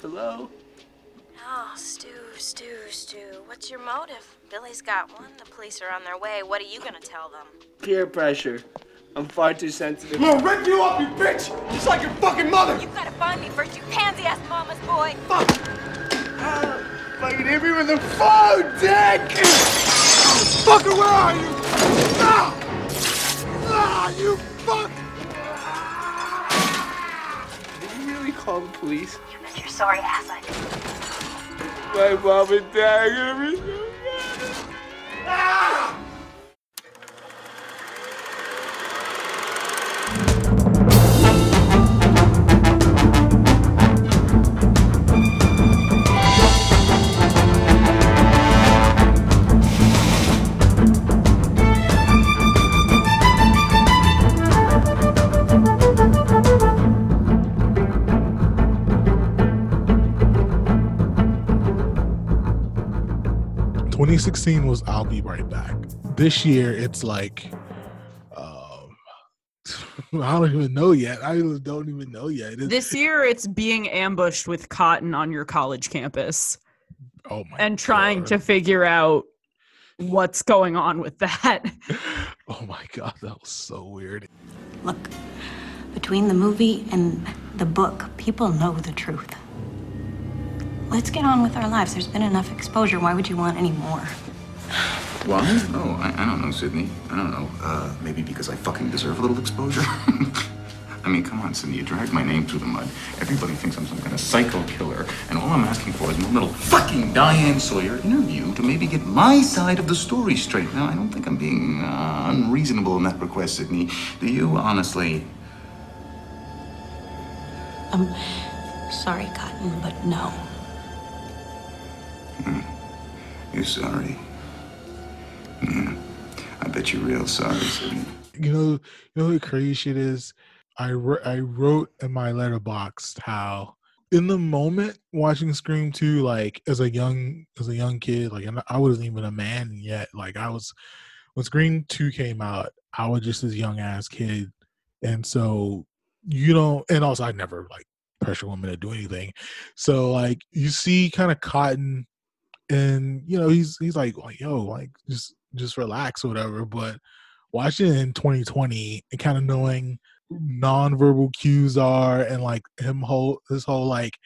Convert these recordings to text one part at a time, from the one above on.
Hello? Oh, Stu, Stu, Stu. What's your motive? Billy's got one. The police are on their way. What are you gonna tell them? Peer pressure. I'm far too sensitive. I'm gonna rip you up, you bitch! Just like your fucking mother! You gotta find me first, you pansy ass mama's boy! Fuck! Fucking hit me with the phone, dick! Fucker, where are you? Ah! Ah, you fuck! Did you really call the police? Your sorry ass, I My mom and dad are gonna be 2016 was I'll Be Right Back. This year, it's like, um, I don't even know yet. I don't even know yet. It's, this year, it's being ambushed with cotton on your college campus. Oh my and trying God. to figure out what's going on with that. oh my God, that was so weird. Look, between the movie and the book, people know the truth. Let's get on with our lives. There's been enough exposure. Why would you want any more? Why? Oh, I, I don't know, Sydney. I don't know. Uh, maybe because I fucking deserve a little exposure? I mean, come on, Sydney. You dragged my name through the mud. Everybody thinks I'm some kind of psycho killer. And all I'm asking for is one little fucking Diane Sawyer interview to maybe get my side of the story straight. Now, I don't think I'm being uh, unreasonable in that request, Sydney. Do you, honestly? I'm sorry, Cotton, but no. Mm. You're sorry. Yeah. I bet you're real sorry. You know, you know the crazy shit is? I wr- I wrote in my letterbox how in the moment watching Scream 2, like as a young as a young kid, like I wasn't even a man yet. Like I was when Scream 2 came out, I was just this young ass kid. And so you don't and also I never like pressure women to do anything. So like you see kind of cotton and you know he's he's like, yo, like just just relax or whatever. But watching in 2020 and kind of knowing nonverbal cues are and like him whole his whole like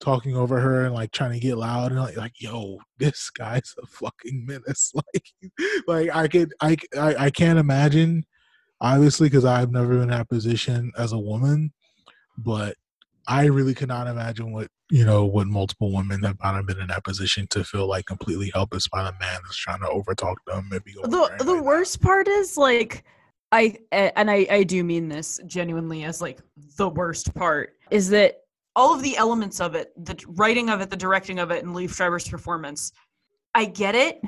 talking over her and like trying to get loud and like like yo this guy's a fucking menace like like i could i i, I can't imagine obviously because i've never been in that position as a woman but i really could not imagine what you know what multiple women have not been in that position to feel like completely helpless by the man that's trying to overtalk them and be the the like worst part is like I and I I do mean this genuinely as like the worst part is that all of the elements of it, the writing of it, the directing of it, and Leaf Schreiber's performance, I get it.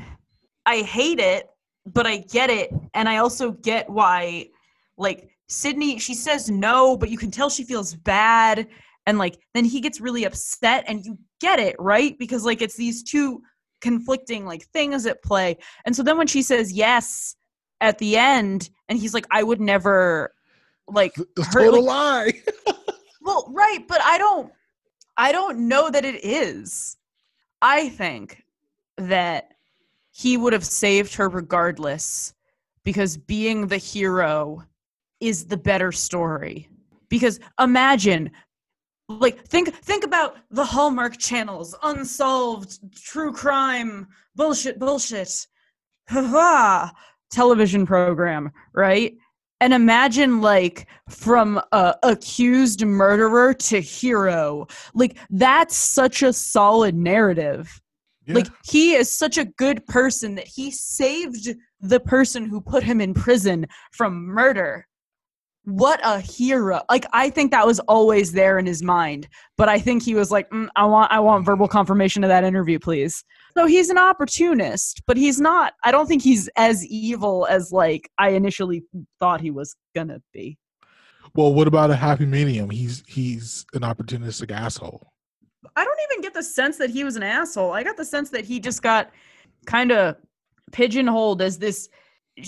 I hate it, but I get it, and I also get why, like Sydney, she says no, but you can tell she feels bad, and like then he gets really upset, and you get it, right? Because like it's these two conflicting like things at play, and so then when she says yes at the end and he's like i would never like hurt total like, lie. well right but i don't i don't know that it is i think that he would have saved her regardless because being the hero is the better story because imagine like think think about the hallmark channels unsolved true crime bullshit bullshit. Ha television program right? And imagine like from a accused murderer to hero. Like that's such a solid narrative. Yeah. like he is such a good person that he saved the person who put him in prison from murder what a hero like i think that was always there in his mind but i think he was like mm, i want i want verbal confirmation of that interview please so he's an opportunist but he's not i don't think he's as evil as like i initially thought he was gonna be Well, what about a happy medium? He's he's an opportunistic asshole. I don't even get the sense that he was an asshole. I got the sense that he just got kind of pigeonholed as this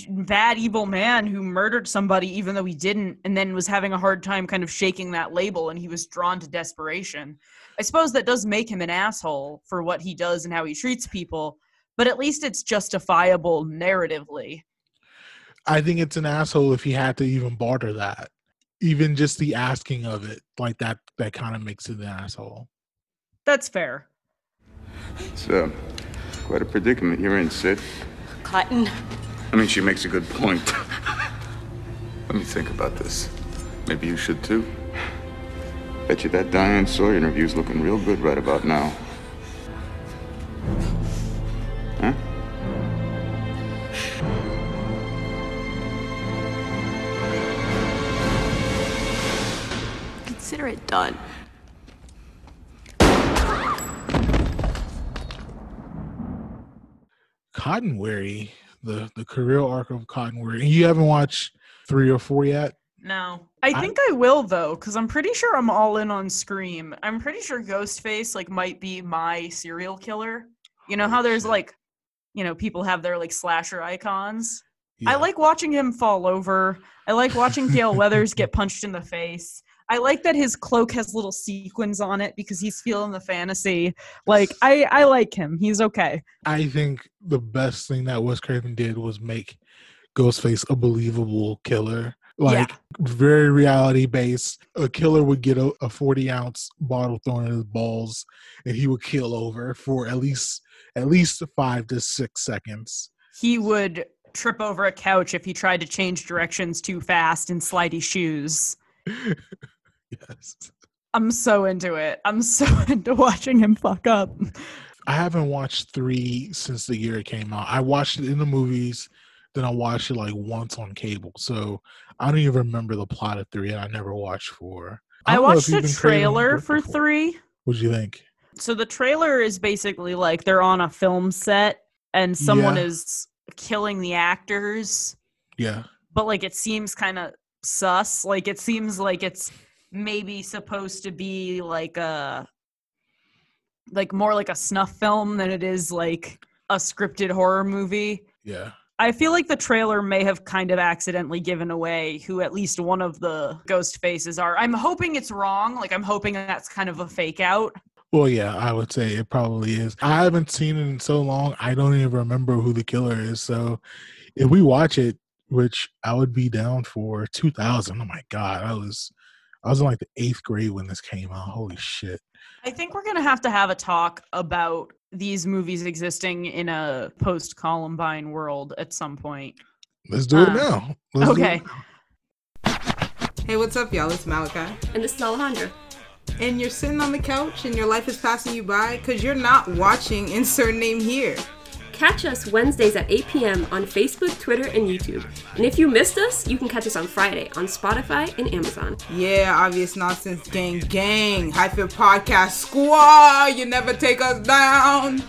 bad evil man who murdered somebody even though he didn't and then was having a hard time kind of shaking that label and he was drawn to desperation i suppose that does make him an asshole for what he does and how he treats people but at least it's justifiable narratively I think it's an asshole if he had to even barter that. Even just the asking of it, like that, that kind of makes it an asshole. that's fair It's uh, quite a predicament you're in, Sid. Cotton. I mean, she makes a good point. Let me think about this. Maybe you should too. Bet you that Diane Sawyer interview's looking real good right about now. Huh? Consider it done. Cotton Weary, the the career arc of Cottonwood. Weary. You haven't watched three or four yet. No. I I- think I will though, because I'm pretty sure I'm all in on Scream. I'm pretty sure Ghostface like might be my serial killer. You know oh, how there's like, you know, people have their like slasher icons. I like watching him fall over. I like watching Gale Weathers get punched in the face. I like that his cloak has little sequins on it because he's feeling the fantasy. Like I, I like him. He's okay. I think the best thing that Wes Craven did was make Ghostface a believable killer. Like very reality based. A killer would get a, a 40 ounce bottle thrown in his balls and he would kill over for at least at least five to six seconds. He would trip over a couch if he tried to change directions too fast in slidey shoes. yes. I'm so into it. I'm so into watching him fuck up. I haven't watched three since the year it came out. I watched it in the movies, then I watched it like once on cable. So I don't even remember the plot of three, and I never watched four. I, if watched the trailer for three. What'd you think? So the trailer is basically like they're on a film set and someone Yeah. is killing the actors, Yeah. but like it seems kind of sus. Like it seems like it's maybe supposed to be like a like more like a snuff film than it is like a scripted horror movie. Yeah. I feel like the trailer may have kind of accidentally given away who at least one of the ghost faces are. I'm hoping it's wrong. Like I'm hoping that's kind of a fake out. Well, yeah, I would say it probably is. I haven't seen it in so long, I don't even remember who the killer is. So if we watch it, which I would be down for 2000, oh my God, I was. I was in like the eighth grade when this came out. Holy shit. I think we're gonna have to have a talk about these movies existing in a post Columbine world at some point. Let's do it Uh, now. Let's do it okay. now. Hey, what's up, y'all? It's Malachi. And this is Alejandra. And you're sitting on the couch and your life is passing you by because you're not watching Insert Name Here. Catch us Wednesdays at 8 p.m. on Facebook, Twitter, and YouTube. And if you missed us, you can catch us on Friday on Spotify and Amazon. Yeah, obvious nonsense gang gang. Hyphen podcast squad. You never take us down.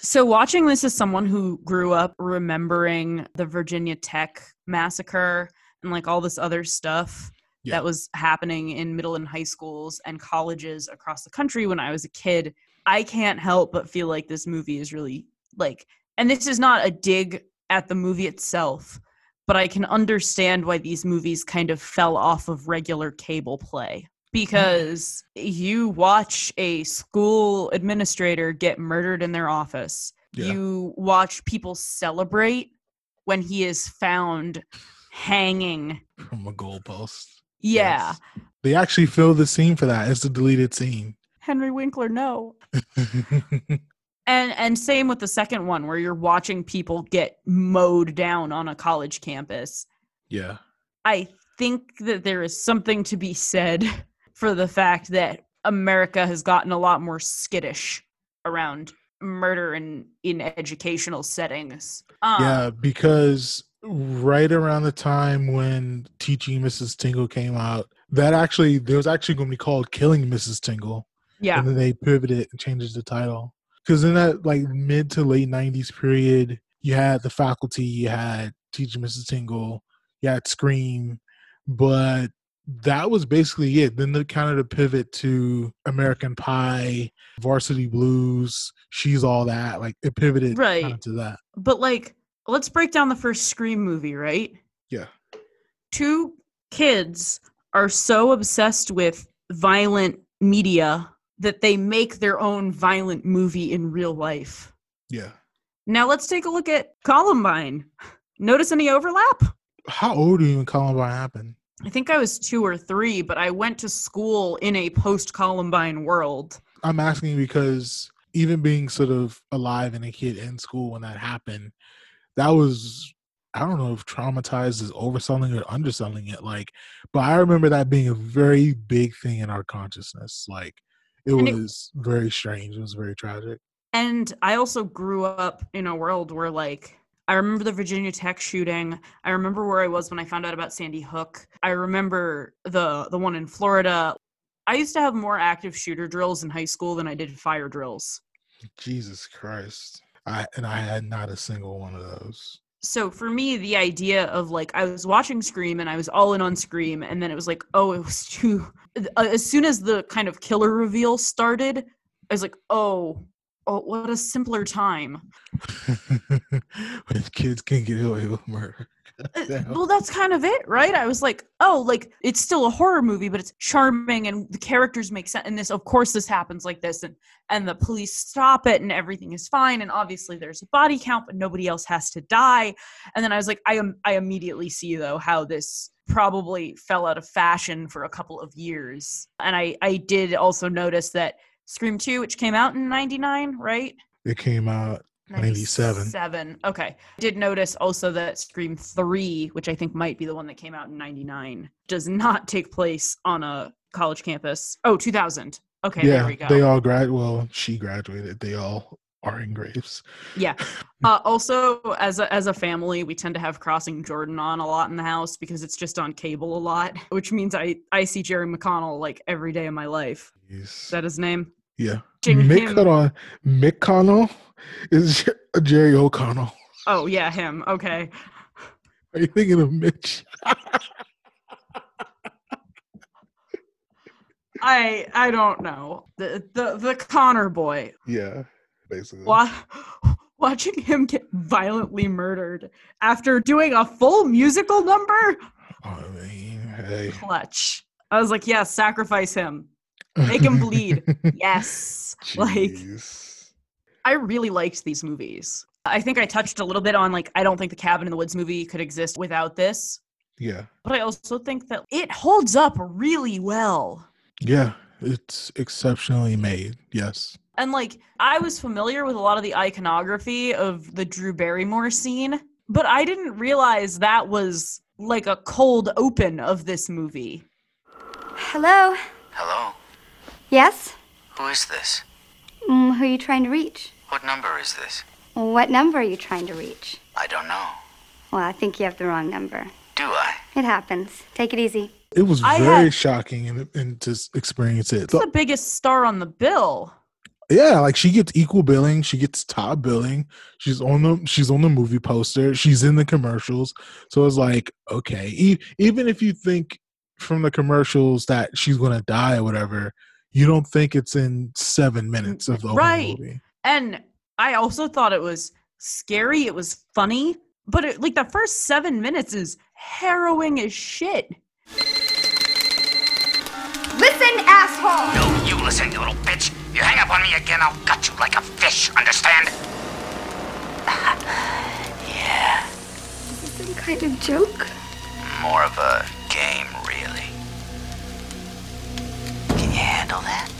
So watching this as someone who grew up remembering the Virginia Tech massacre and like all this other stuff Yeah. that was happening in middle and high schools and colleges across the country when I was a kid, I can't help but feel like this movie is really like and this is not a dig at the movie itself, but I can understand why these movies kind of fell off of regular cable play because you watch a school administrator get murdered in their office. Yeah. You watch people celebrate when he is found hanging. From a goalpost. Yeah. Yes. They actually filled the scene for that. It's a deleted scene. Henry Winkler, no. And and same with the second one where you're watching people get mowed down on a college campus. yeah. I think that there is something to be said for the fact that America has gotten a lot more skittish around murder in in educational settings. Um, Yeah, because right around the time when Teaching Mrs. Tingle came out, that actually there was actually going to be called Killing Mrs. Tingle, yeah. and then they pivoted and changed the title. Because in that like mid to late '90s period, you had the faculty, you had Teaching Mrs. Tingle, you had Scream, but that was basically it. Then the kind of the pivot to American Pie, Varsity Blues, She's All That, like it pivoted Right. kinda to that. But like let's break down the first Scream movie, right? Yeah. Two kids are so obsessed with violent media that they make their own violent movie in real life. Yeah. Now let's take a look at Columbine. Notice any overlap? How old are you when Columbine happened? I think I was two or three, but I went to school in a post Columbine world. I'm asking because even being sort of alive and a kid in school when that happened, that was I don't know if traumatized is overselling or underselling it. Like, but I remember that being a very big thing in our consciousness. Like, it And it- was very strange. It was very tragic. And I also grew up in a world where, like, I remember the Virginia Tech shooting. I remember where I was when I found out about Sandy Hook. I remember the the one in Florida. I used to have more active shooter drills in high school than I did fire drills. Jesus Christ. I and I had not a single one of those. So for me, the idea of like I was watching Scream and I was all in on Scream, and then it was like, oh, it was too. As soon as the kind of killer reveal started, I was like, oh, oh, what a simpler time. when kids can get away with murder. Uh, well that's kind of it right? I was like oh like it's still a horror movie but it's charming and the characters make sense and this of course this happens like this and and the police stop it and everything is fine and obviously there's a body count but nobody else has to die. And then i was like i am i immediately see though how this probably fell out of fashion for a couple of years. And i i did also notice that scream 2 which came out in 99 right? It came out 97. Seven. Okay. Did notice also that Scream 3, which I think might be the one that came out in 99, does not take place on a college campus. Oh, 2000. Okay, yeah, there we go. they all grad. Well, she graduated. They all are in graves. yeah. Uh, also, as a, as a family, we tend to have Crossing Jordan on a lot in the house because it's just on cable a lot, which means I, I see Jerry McConnell like every day of my life. Is that his name? Yeah, Jing Mick him. Connell. Mick Connell is uh, Jerry O'Connell. Oh, yeah, him. Okay. Are you thinking of Mitch? I I don't know. The the the Connor boy. Yeah, basically. Wa- watching him get violently murdered after doing a full musical number I mean, hey. clutch i was like yes sacrifice him make him bleed yes like i really liked these movies i think i touched a little bit on like i don't think the cabin in the woods movie could exist without this Yeah, but i also think that it holds up really well yeah, it's exceptionally made. Yes. And like I was familiar with a lot of the iconography of the Drew Barrymore scene, but I didn't realize that was like a cold open of this movie. Hello? Hello? Yes? Who is this? Mm, who are you trying to reach? What number is this? What number are you trying to reach? I don't know. Well, I think you have the wrong number. Do I? It happens. Take it easy. It was I very had- shocking and, and to experience it. It's the biggest star on the bill. yeah, like she gets equal billing. She gets top billing. She's on the she's on the movie poster. She's in the commercials. So it's like okay, e- even if you think from the commercials that she's gonna die or whatever, you don't think it's in seven minutes of the opening Right. movie. And I also thought it was scary, it was funny, but it, like the first 7 minutes is harrowing as shit. Listen, asshole! No, you listen, you little bitch. You hang up on me again, I'll gut you like a fish, understand? yeah, Is this some kind of joke? more of a game, really. Can you handle that?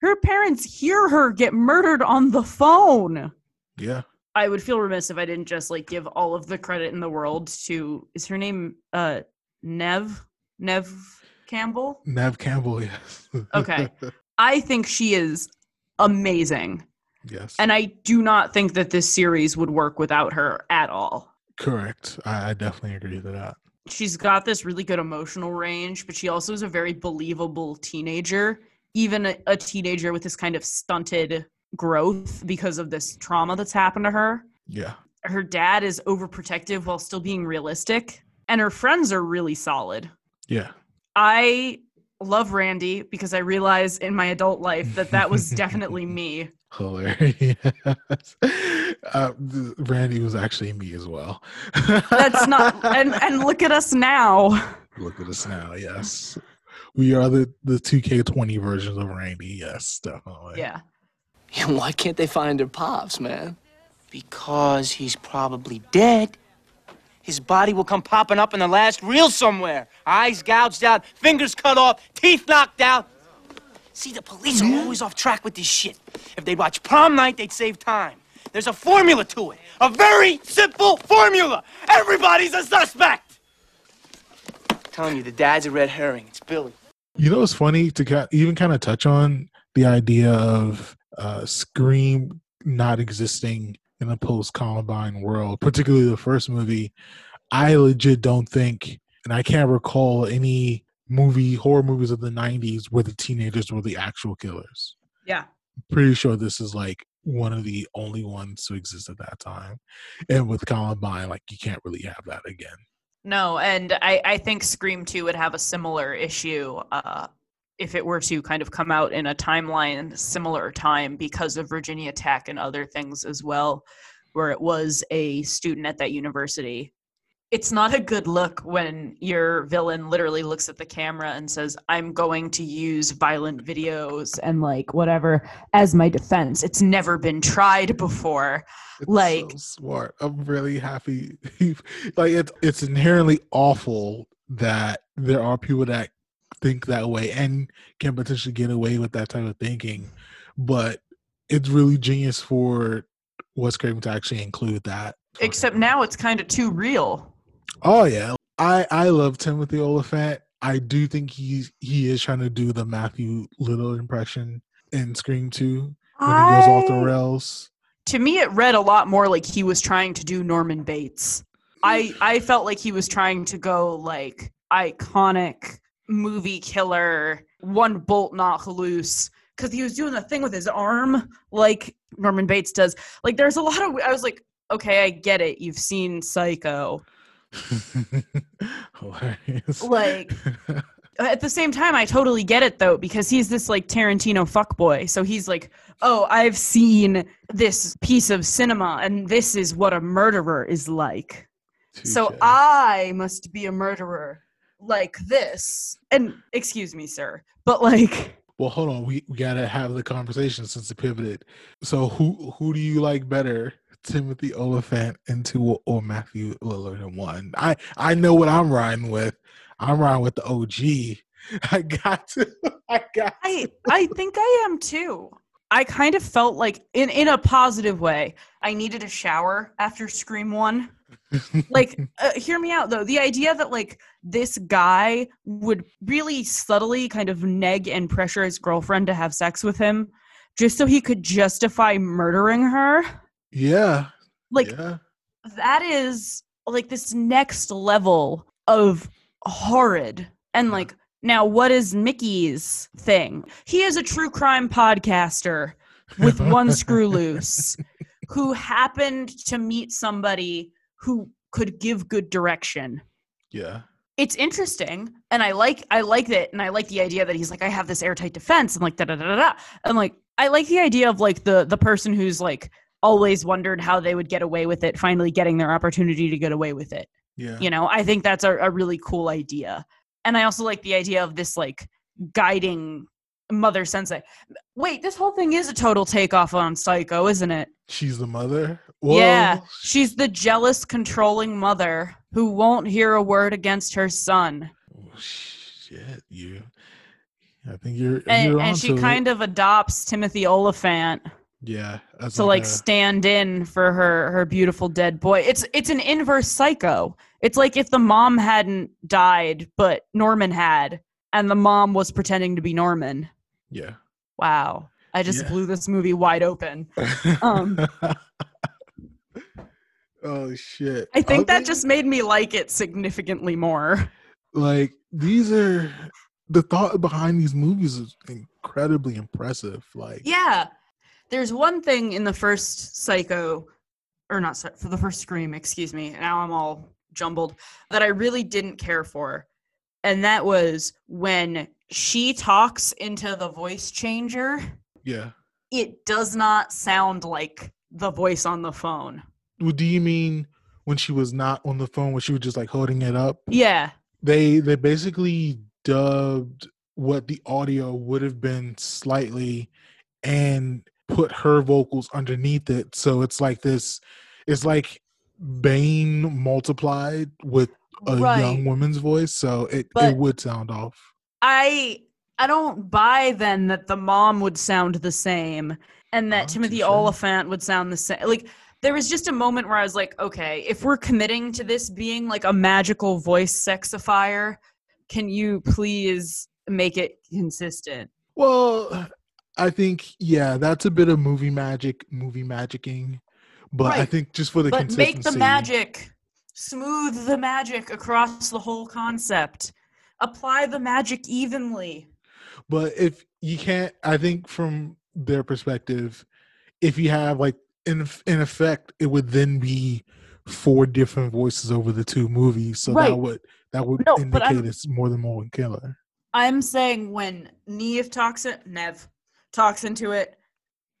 Her parents hear her get murdered on the phone. Yeah. I would feel remiss if I didn't just like give all of the credit in the world to is her name uh Nev Nev Campbell? Nev Campbell, yes. Okay. I think she is amazing. yes. And I do not think that this series would work without her at all. Correct. I, I definitely agree to that. She's got this really good emotional range, but she also is a very believable teenager, even a, a teenager with this kind of stunted growth because of this trauma that's happened to her. Yeah. her dad is overprotective while still being realistic and her friends are really solid Yeah. i love Randy because I realize in my adult life that that was definitely me. Hilarious. Uh, Randy was actually me as well. That's not and and look at us now. Look at us now. Yes, we are the the 2K20 versions of Randy. Yes, definitely. Yeah. Why can't they find their pops, man? Because he's probably dead. His body will come popping up in the last reel somewhere. Eyes gouged out, fingers cut off, teeth knocked out. See, the police are always off track with this shit. If they'd watch prom night, they'd save time. There's a formula to it. A very simple formula. Everybody's a suspect. I'm telling you, the dad's a red herring. It's Billy. You know, it's funny to even kind of touch on the idea of uh, Scream not existing in a post Columbine world, particularly the first movie. I legit don't think, and I can't recall any movie horror movies of the 90s where the teenagers were the actual killers. Yeah. Pretty sure this is like one of the only ones to exist at that time. And with Columbine, like you can't really have that again. No, and I, I think Scream 2 would have a similar issue uh, if it were to kind of come out in a timeline similar time because of Virginia Tech and other things as well, where it was a student at that university. It's not a good look when your villain literally looks at the camera and says, I'm going to use violent videos and like whatever as my defense. It's never been tried before. like, so smart. I'm really happy. like it's it's inherently awful that there are people that think that way and can potentially get away with that type of thinking, but it's really genius for what's Craven to actually include that. except now it's kind of too real. Oh yeah, I I love Timothy Oliphant. I do think he's he is trying to do the Matthew Little impression in Scream Two when he goes off the rails. to me it read a lot more like he was trying to do norman bates i i felt like he was trying to go like iconic movie killer one bolt not loose because he was doing the thing with his arm like norman bates does. Like there's a lot of i was like okay i get it. You've seen psycho. Hilarious. like at the same time i totally get it though because he's this like tarantino fuckboy. So he's like oh i've seen this piece of cinema and this is what a murderer is like. So i must be a murderer like this and excuse me sir but like Well, hold on. We, we gotta have the conversation since it pivoted. So, who who do you like better, Timothy Oliphant in two or Matthew Lillard in one? I I know what I'm riding with. I'm riding with the OG. I got to. I got. i i think i am too i kind of felt like in in a positive way i needed a shower after scream one like uh, hear me out though. The idea that like this guy would really subtly kind of neg and pressure his girlfriend to have sex with him just so he could justify murdering her. Yeah. like yeah. that is like this next level of horrid. And like now what is mickey's thing? He is a true crime podcaster with one screw loose who happened to meet somebody who could give good direction Yeah. it's interesting and i like i like it and i like the idea that he's like i have this airtight defense and like da da da da da and like i like the idea of like the the person who's like always wondered how they would get away with it finally getting their opportunity to get away with it Yeah. you know i think that's a, a really cool idea and i also like the idea of this like guiding mother sensei wait this whole thing is a total takeoff on psycho isn't it She's the mother. Yeah she's the jealous controlling mother who won't hear a word against her son Shit, you. I think you're. and, you're and she onto it. kind of adopts timothy oliphant Yeah. To like a- stand in for her her beautiful dead boy it's it's an inverse psycho it's like if the mom hadn't died but norman had and the mom was pretending to be norman Yeah. wow i just Yeah. blew this movie wide open um oh shit. i think that just made me like it significantly more like these are the thought behind these movies is incredibly impressive. Like Yeah. There's one thing in the first Psycho, or not for the first Scream, excuse me. Now I'm all jumbled that I really didn't care for, and that was when she talks into the voice changer, Yeah. it does not sound like the voice on the phone. Do you mean when she was not on the phone when she was just like holding it up? Yeah. They they basically dubbed what the audio would have been slightly and put her vocals underneath it. So it's like this it's like Bane multiplied with a Right. young woman's voice, so it, But- it would sound off. I I don't buy then that the mom would sound the same and that Timothy Oliphant would sound the same. Like there was just a moment where I was like, okay, if we're committing to this being like a magical voice sexifier, can you please make it consistent? Well, I think yeah, that's a bit of movie magic, movie magicking. But I think just for the but consistency, make the magic smooth the magic across the whole concept. Apply the magic evenly. But if you can't, I think from their perspective, if you have like in in effect, it would then be four different voices over the two movies. So Right. that would that would No, indicate it's more than one killer. I'm saying when Neve talks it, Nev talks into it,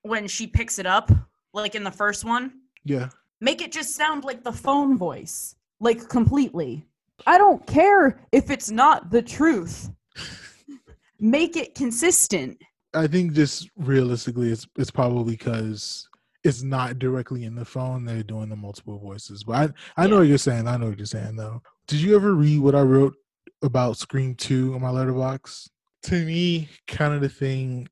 when she picks it up, like in the first one, Yeah. make it just sound like the phone voice, like completely. I don't care if it's not the truth. Make it consistent. I think just realistically, it's it's probably because it's not directly in the phone. They're doing the multiple voices. But I I know what you're saying. I know what you're saying though. Did you ever read what I wrote about Scream Two on my letterbox? To me, kind of the thing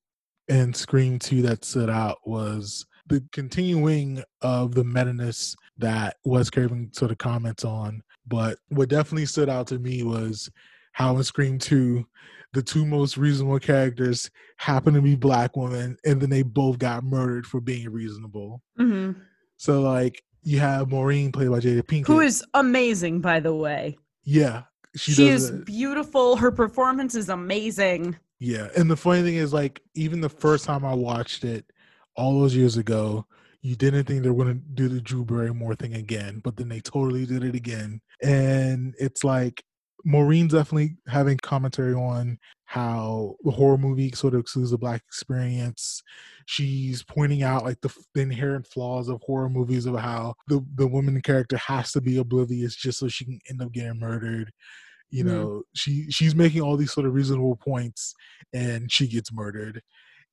in Scream Two that stood out was the continuing of the meta-ness that Wes Craven sort of comments on. But what definitely stood out to me was how in Scream 2, the two most reasonable characters happen to be black women, and then they both got murdered for being reasonable. Mm-hmm. So, like, you have Maureen played by Jada Pinkett. Who is amazing, by the way. yeah, she, She, is it. beautiful. Her performance is amazing. Yeah, and the funny thing is, like, even the first time I watched it, all those years ago, you didn't think they were going to do the Drew Barrymore thing again, but then they totally did it again. And it's like Maureen's definitely having commentary on how the horror movie sort of excludes the black experience. She's pointing out like the, the inherent flaws of horror movies of how the the woman character has to be oblivious just so she can end up getting murdered. You know, she she's making all these sort of reasonable points, and she gets murdered.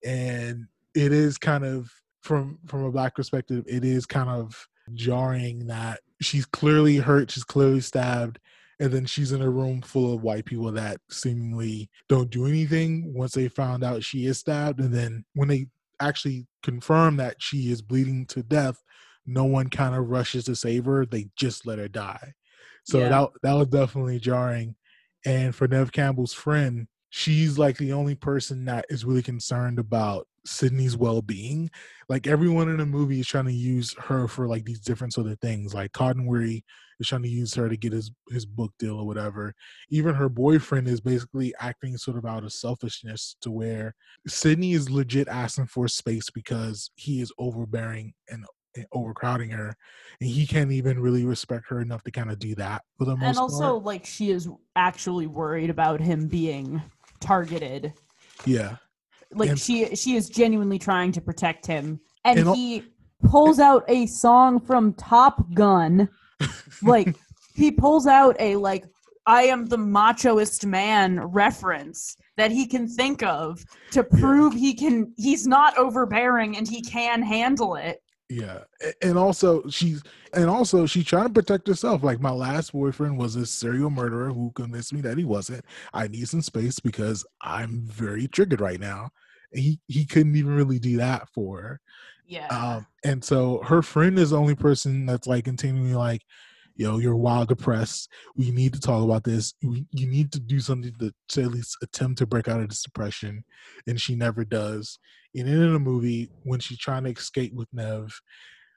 And it is kind of from from a black perspective, it is kind of jarring that she's clearly hurt, she's clearly stabbed, and then she's in a room full of white people that seemingly don't do anything. Once they found out she is stabbed and then when they actually confirm that she is bleeding to death no one kind of rushes to save her. They just let her die. So Yeah. that that was definitely jarring. And for nev campbell's friend she's like the only person that is really concerned about sydney's well-being like everyone in the movie is trying to use her for like these different sort of things like cotton weary is trying to use her to get his his book deal or whatever. Even her boyfriend is basically acting sort of out of selfishness to where sydney is legit asking for space because he is overbearing and, and overcrowding her and he can't even really respect her enough to kind of do that for the most And also, part like, she is actually worried about him being targeted. yeah Like, And- she she is genuinely trying to protect him. And, And he pulls out a song from Top Gun. like, he pulls out a, like, I am the machoist man reference that he can think of to prove he can, he's not overbearing and he can handle it. Yeah, and also she's and also she's trying to protect herself. Like my last boyfriend was a serial murderer who convinced me that he wasn't. I need some space because I'm very triggered right now. He he couldn't even really do that for her. Yeah. Um, and so her friend is the only person that's like continually like, yo, you're wild depressed. We need to talk about this. We, you need to do something to, to at least attempt to break out of this depression. And she never does. And in the movie, when she's trying to escape with Nev,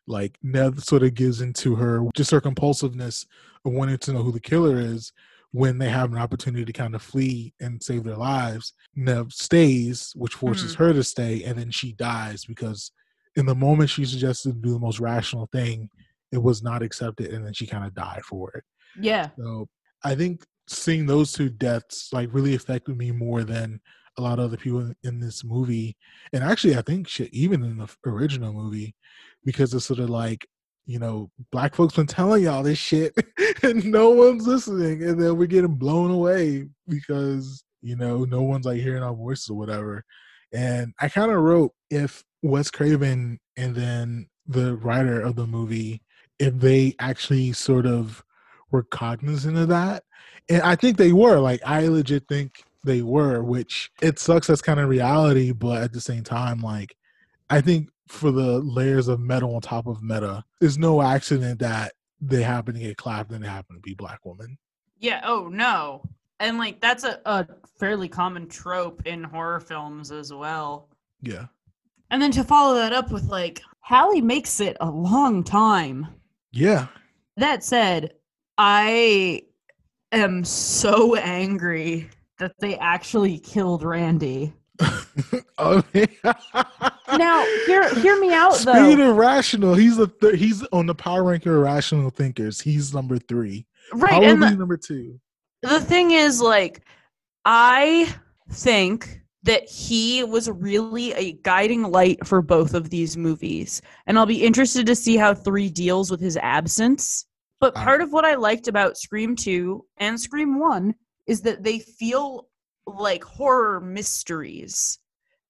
like Nev sort of gives into her just her compulsiveness of wanting to know who the killer is when they have an opportunity to kind of flee and save their lives. Nev stays, which forces Mhm. her to stay, and then she dies because in the moment she suggested to do the most rational thing, it was not accepted, and then she kind of died for it. Yeah. So I think seeing those two deaths like really affected me more than a lot of other people in, in this movie, and actually I think shit even in the original movie, because it's sort of like you know black folks been telling y'all this shit and no one's listening, and then we're getting blown away because you know no one's like hearing our voices or whatever. And I kind of wrote if Wes Craven and then the writer of the movie, if they actually sort of were cognizant of that. And I think they were. Like I legit think they were, which it sucks that's kind of reality, but at the same time, like I think for the layers of meta on top of meta, there's no accident that they happen to get clapped and they happen to be black women. Yeah. Oh no. And like that's a, a fairly common trope in horror films as well. Yeah. And then to follow that up with like Hallie makes it a long time. Yeah. That said, I am so angry that they actually killed Randy. Oh, Now, hear hear me out Speed though. Irrational. He's the th- he's on the power ranking of irrational thinkers. He's number three. Right, Probably and the- number two. the thing is like i think that he was really a guiding light for both of these movies and i'll be interested to see how 3 deals with his absence but ah. part of what i liked about scream 2 and scream 1 is that they feel like horror mysteries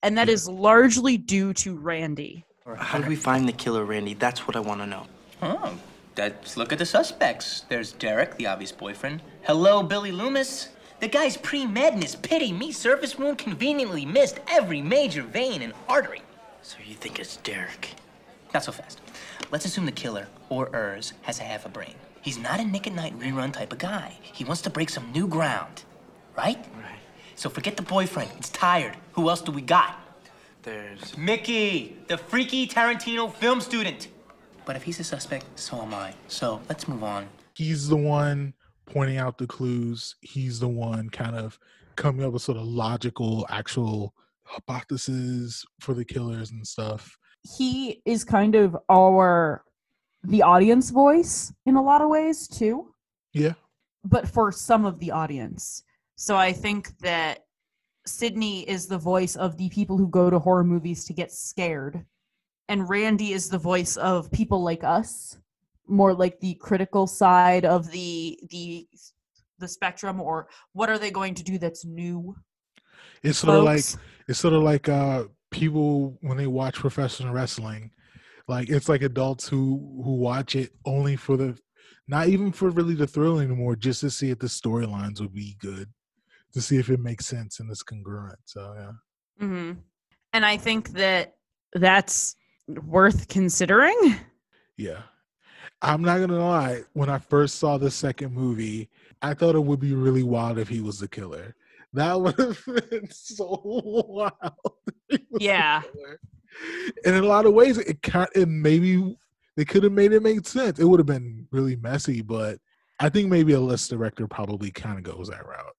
and that is largely due to randy How did we find the killer, Randy? That's what I want to know. Oh, let's look at the suspects. There's Derek, the obvious boyfriend. Hello, Billy Loomis. The guy's pre-med in his pity me surface wound conveniently missed every major vein and artery. So you think it's Derek? Not so fast. Let's assume the killer, or Urs, has a half a brain. He's not a Nick at Night rerun type of guy. He wants to break some new ground, right? Right. So forget the boyfriend. It's tired. Who else do we got? There's Mickey, the freaky Tarantino film student. But if he's a suspect, so am I. So let's move on. He's the one pointing out the clues. He's the one kind of coming up with sort of logical, actual hypotheses for the killers and stuff. he is kind of our the audience voice in a lot of ways too Yeah. but for some of the audience. So I think that Sydney is the voice of the people who go to horror movies to get scared. And Randy is the voice of people like us, more like the critical side of the the the spectrum or what are they going to do that's new? It's sort of like it's sort of like uh people when they watch professional wrestling. Like it's like adults who who watch it only for the not even for really the thrill anymore, just to see if the storylines would be good, to see if it makes sense and it's congruent. So yeah. Mm-hmm. And I think that that's worth considering. Yeah. I'm not gonna lie, when I first saw the second movie, I thought it would be really wild if he was the killer. That would have been so wild. if he was the Yeah. And in a lot of ways, it kind it maybe they could have made it make sense. It would have been really messy, but I think maybe a list director probably kind of goes that route.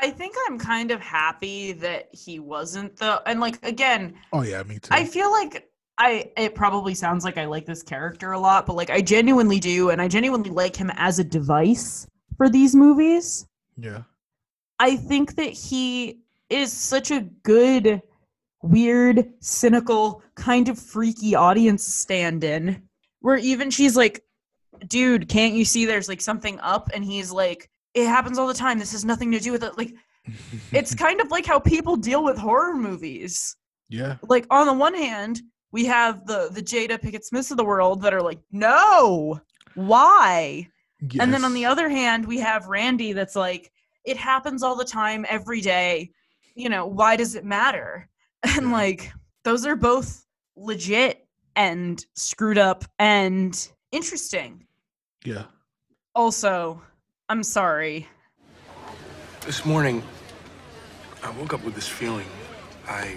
I think I'm kind of happy that he wasn't the and like again, Oh yeah, me too. I feel like I it probably sounds like I like this character a lot, but like I genuinely do and I genuinely like him as a device for these movies. yeah. I think that he is such a good weird, cynical, kind of freaky audience stand-in where even she's like, "Dude, can't you see there's like something up?" and he's like, "It happens all the time. This has nothing to do with it." Like it's kind of like how people deal with horror movies. Yeah. Like on the one hand, we have the the Jada Pickett Smiths of the world that are like, "No, why?" And then on the other hand, we have Randy that's like, "It happens all the time, every day. You know, why does it matter?" And like, those are both legit and screwed up and interesting. Yeah. Also, I'm sorry. This morning, I woke up with this feeling I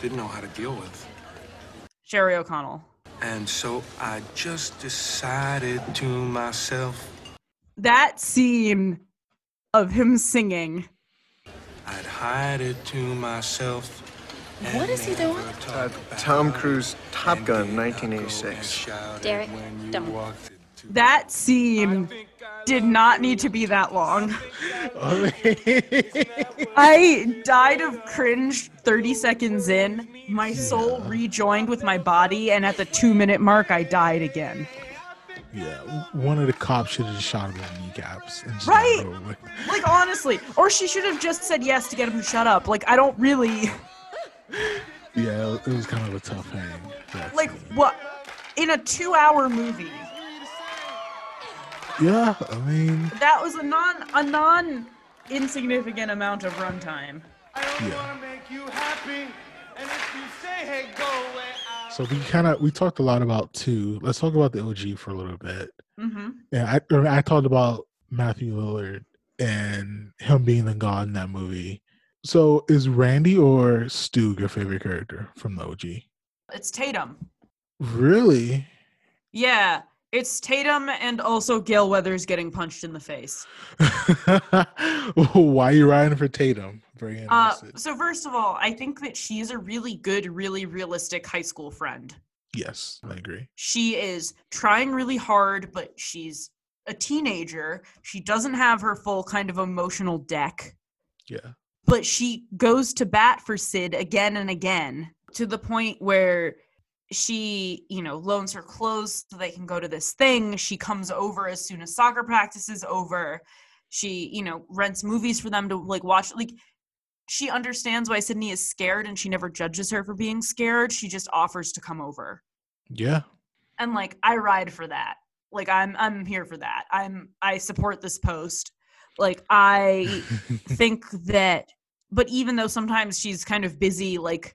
didn't know how to deal with. Sherry O'Connell. And so I just decided to myself That scene of him singing. I'd hide it to myself. What is he doing? Uh, Tom Cruise, Top Gun, 1986. Derek, don't. That scene did not need to be that long. I died of cringe 30 seconds in. My soul rejoined with my body, and at the two minute mark, I died again. Yeah, one of the cops should have just shot him in the kneecaps. And Right. got it over with. Like, honestly. Or she should have just said yes to get him to shut up. Like, I don't really. Yeah, it was kind of a tough hang. Like, what? In a two hour movie, Yeah, I mean, that was a non a non insignificant amount of runtime. yeah. So we kind of we talked a lot about two. Let's talk about the OG for a little bit. Mm-hmm. Yeah, I I talked about Matthew Lillard and him being the god in that movie. So is Randy or Stu your favorite character from the OG? It's Tatum. Really? Yeah, it's Tatum and also Gale Weathers getting punched in the face. Why are you riding for Tatum? Very Uh, so first of all, I think that she's a really good, really realistic high school friend. yes, I agree. She is trying really hard, but she's a teenager. She doesn't have her full kind of emotional deck, Yeah. but she goes to bat for Sid again and again to the point where she, you know, loans her clothes so they can go to this thing. She comes over as soon as soccer practice is over. She, you know, rents movies for them to like watch. Like, she understands why Sidney is scared and she never judges her for being scared. She just offers to come over Yeah. and like i ride for that like i'm i'm here for that i'm i support this post like i think that but even though sometimes she's kind of busy like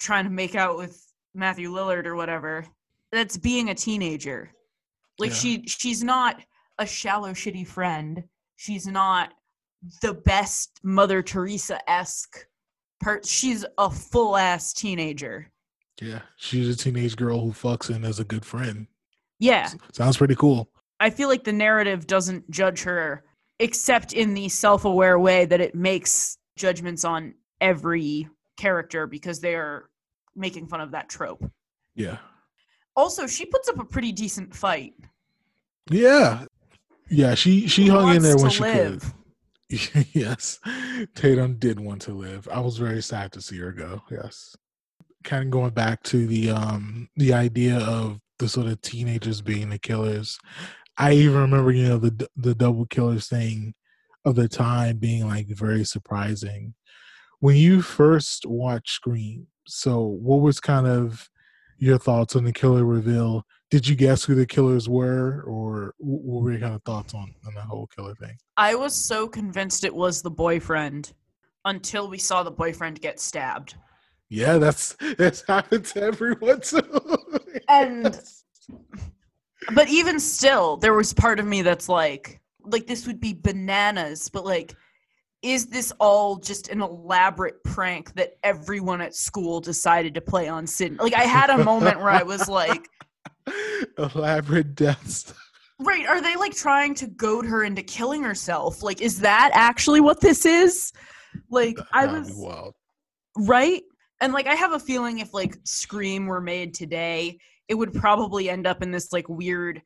trying to make out with matthew lillard or whatever that's being a teenager like Yeah. she she's not a shallow shitty friend she's not the best mother teresa-esque per she's a full ass teenager Yeah. She's a teenage girl who fucks in as a good friend. yeah Sounds pretty cool. I feel like the narrative doesn't judge her except in the self-aware way that it makes judgments on every character because they are making fun of that trope. Yeah. Also, she puts up a pretty decent fight. Yeah. Yeah, she she hung in there when she live? could. yes. Tatum did want to live. I was very sad to see her go. Yes. Kind of going back to the um the idea of the sort of teenagers being the killers. I even remember, you know, the the double killers thing of the time being like very surprising. When you first watch Scream, so what was kind of your thoughts on the killer reveal? Did you guess who the killers were, or what were your kind of thoughts on on the whole killer thing? I was so convinced it was the boyfriend until we saw the boyfriend get stabbed. Yeah, that's that's happened to everyone too. And but even still, there was part of me that's like like this would be bananas, but like is this all just an elaborate prank that everyone at school decided to play on Sid? Like I had a moment where I was like, elaborate deaths. right, are they like trying to goad her into killing herself? Like is that actually what this is? Like I was wild. right? And like I have a feeling if like Scream were made today, it would probably end up in this like weird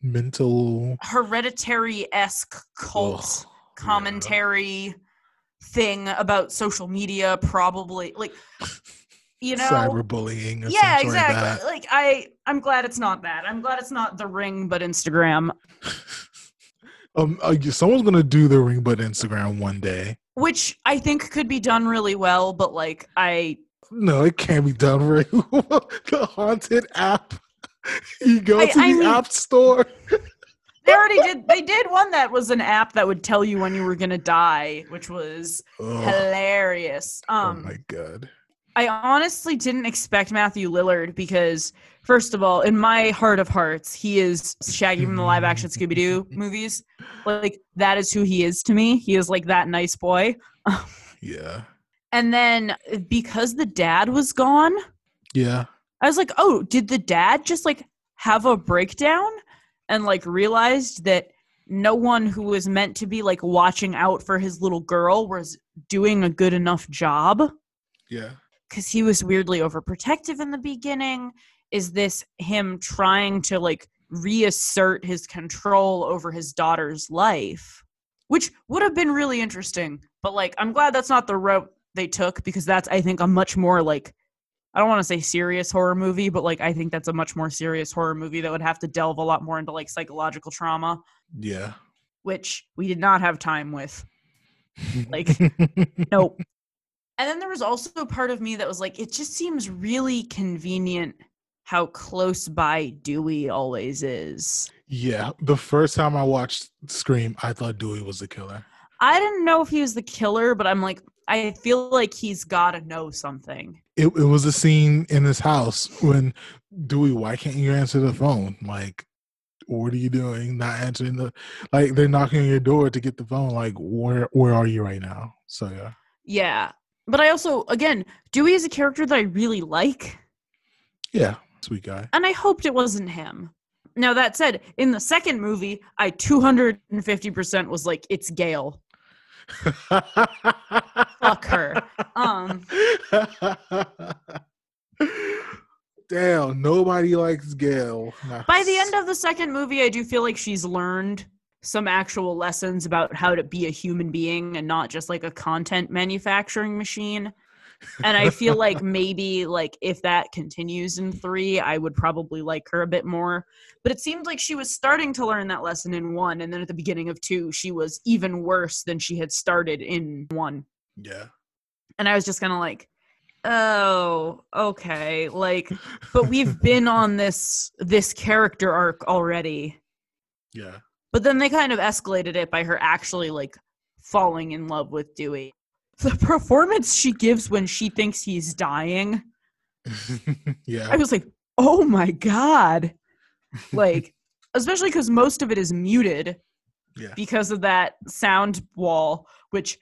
Mental. hereditary esque cult commentary thing about social media, probably like you know cyberbullying. Yeah, exactly. Like. Like I, I'm glad it's not that. I'm glad it's not the ring, but Instagram, Um, uh, someone's gonna do the ring, but Instagram one day. which I think could be done really well. But like I, No, it can't be done very well. the haunted app. You go I- to I the mean- app store. They already did. They did one that was an app that would tell you when you were gonna die, which was Ugh. hilarious. Um, oh my god. I honestly didn't expect Matthew Lillard because, first of all, in my heart of hearts, he is Shaggy from the live action Scooby Doo movies. Like, that is who he is to me. He is like that nice boy. Yeah. And then because the dad was gone, Yeah. I was like, oh, did the dad just like have a breakdown and like realized that no one who was meant to be like watching out for his little girl was doing a good enough job? Yeah. because he was weirdly overprotective in the beginning is this him trying to like reassert his control over his daughter's life, which would have been really interesting. But like, I'm glad that's not the route they took because that's, I think, a much more like, I don't want to say serious horror movie, but like, I think that's a much more serious horror movie that would have to delve a lot more into like psychological trauma, Yeah. which we did not have time with. Like, nope. And then there was also a part of me that was like, it just seems really convenient how close by Dewey always is. Yeah. The first time I watched Scream, I thought Dewey was the killer. I didn't know if he was the killer, but I'm like, I feel like he's got to know something. It, it was a scene in his house when Dewey, why can't you answer the phone? Like, what are you doing? Not answering the like they're knocking on your door to get the phone. Like, where where are you right now? So yeah. Yeah. But I also, again, Dewey is a character that I really like, Yeah. Sweet guy. and I hoped it wasn't him. Now, that said, in the second movie, I 250% was like, it's Gale. Fuck her. Um, Damn, nobody likes Gale. by the end of the second movie, I do feel like she's learned some actual lessons about how to be a human being and not just like a content manufacturing machine. And I feel like maybe like if that continues in 3, I would probably like her a bit more. But it seemed like she was starting to learn that lesson in 1 and then at the beginning of 2, she was even worse than she had started in 1. Yeah. And I was just kind of like oh okay like but we've been on this this character arc already Yeah. but then they kind of escalated it by her actually like falling in love with Dewey. The performance she gives when she thinks he's dying, yeah. I was like, oh my God. Like, especially because most of it is muted Yeah. because of that sound wall, which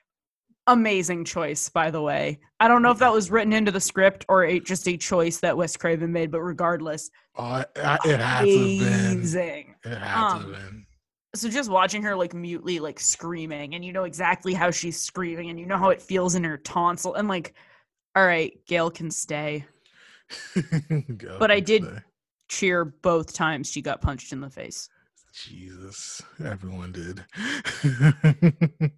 amazing choice, by the way. I don't know if that was written into the script or a, just a choice that Wes Craven made, but regardless, Oh, it, it had to have been. amazing. It had to Um, have been. So just watching her like mutely like screaming and you know exactly how she's screaming and you know how it feels in her tonsil and like all right gale can stay but i did stay. cheer both times she got punched in the face Jesus, everyone did.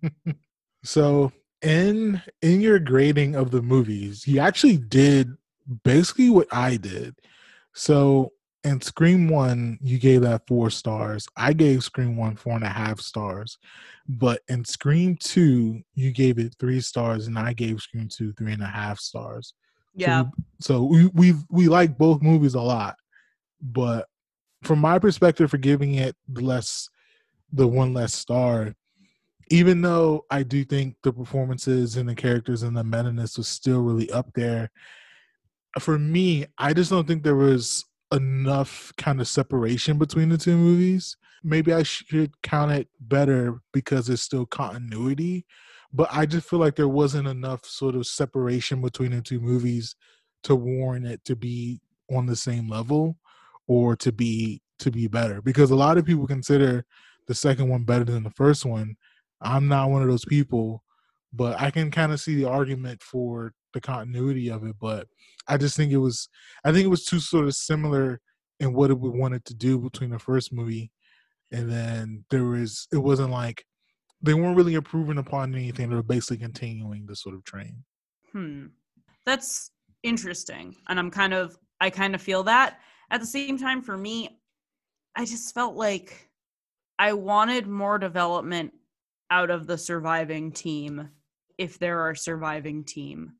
so in in your grading of the movies, you actually did basically what I did. So in Scream One, you gave that four stars. I gave Scream One four and a half stars. But in Scream Two, you gave it three stars, and I gave Scream Two three and a half stars. So Yeah. we- So we we we like both movies a lot, but from my perspective, for giving it the less, the one less star, even though I do think the performances and the characters and the meta-ness was still really up there, for me, I just don't think there was enough kind of separation between the two movies. Maybe I should count it better because it's still continuity, but I just feel like there wasn't enough sort of separation between the two movies to warrant it to be on the same level or to be to be better because a lot of people consider the second one better than the first one i'm not one of those people but i can kind of see the argument for the continuity of it but i just think it was i think it was too sort of similar in what it wanted to do between the first movie and then there was it wasn't like they weren't really improving upon anything. They were basically continuing the sort of train. Hmm. That's interesting and i'm kind of i kind of feel that. At the same time for me i just felt like i wanted more development out of the surviving team if they're a surviving team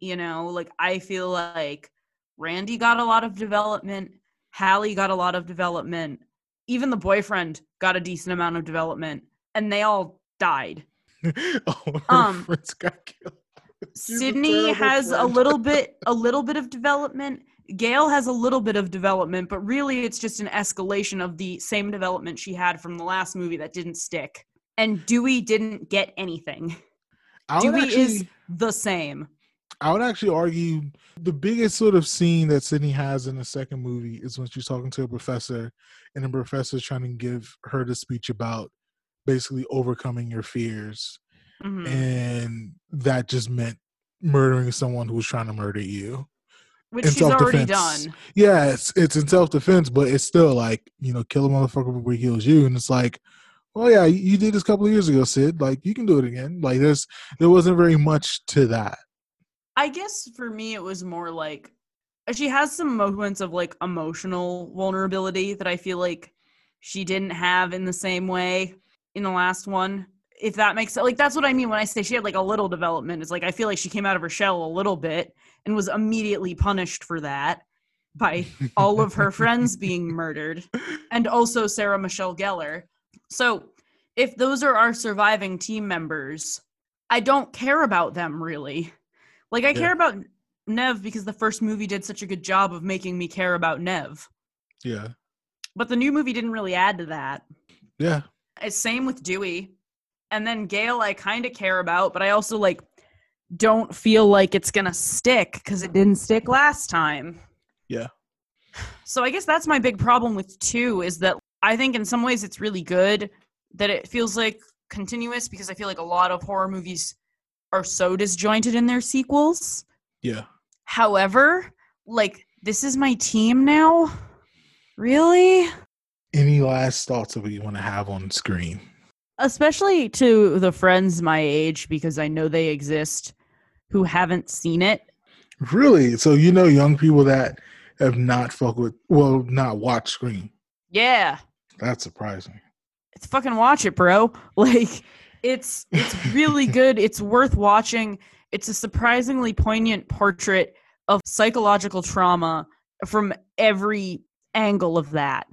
you know like i feel like randy got a lot of development hallie got a lot of development even the boyfriend got a decent amount of development and they all died um friends got killed Sidney has a little bit a little bit of development. Gale has a little bit of development, but really it's just an escalation of the same development she had from the last movie that didn't stick. And Dewey didn't get anything. Dewey is the same. I would actually argue the biggest sort of scene that Sidney has in the second movie is when she's talking to a professor, and the professor's trying to give her the speech about basically overcoming your fears. Mhm. And that just meant murdering someone who was trying to murder you. Which in she's already done. Yeah, it's it's in self defense, but it's still like you know, kill a motherfucker before he kills you, and it's like, well, yeah, you- you did this a couple of years ago, Sid. Like you can do it again. Like there's there wasn't very much to that. I guess for me, it was more like uh, she has some moments of like emotional vulnerability that I feel like she didn't have in the same way in the last one. If that makes sense, like that's what I mean when I say she had like a little development. It's like I feel like she came out of her shell a little bit and was immediately punished for that by all of her friends being murdered and also Sarah Michelle Gellar. So if those are our surviving team members, I don't care about them really. Like I Yeah. care about Neve because the first movie did such a good job of making me care about Neve. Yeah, But the new movie didn't really add to that. yeah, It's same with Dewey. And then Gale I kind of care about, but I also like don't feel like it's going to stick cuz it didn't stick last time. yeah. So I guess that's my big problem with 2 is that I think in some ways it's really good that it feels like continuous because I feel like a lot of horror movies are so disjointed in their sequels. Yeah. However, like this is my team now. Really? Any last thoughts that we want to have on screen? Especially to the friends my age because I know they exist who haven't seen it. Really? So you know, young people that have not fuck with, well, not watched Scream. Yeah. That's surprising. It's fucking watch it, bro. Like it's it's really good. It's worth watching. It's a surprisingly poignant portrait of psychological trauma from every angle of that.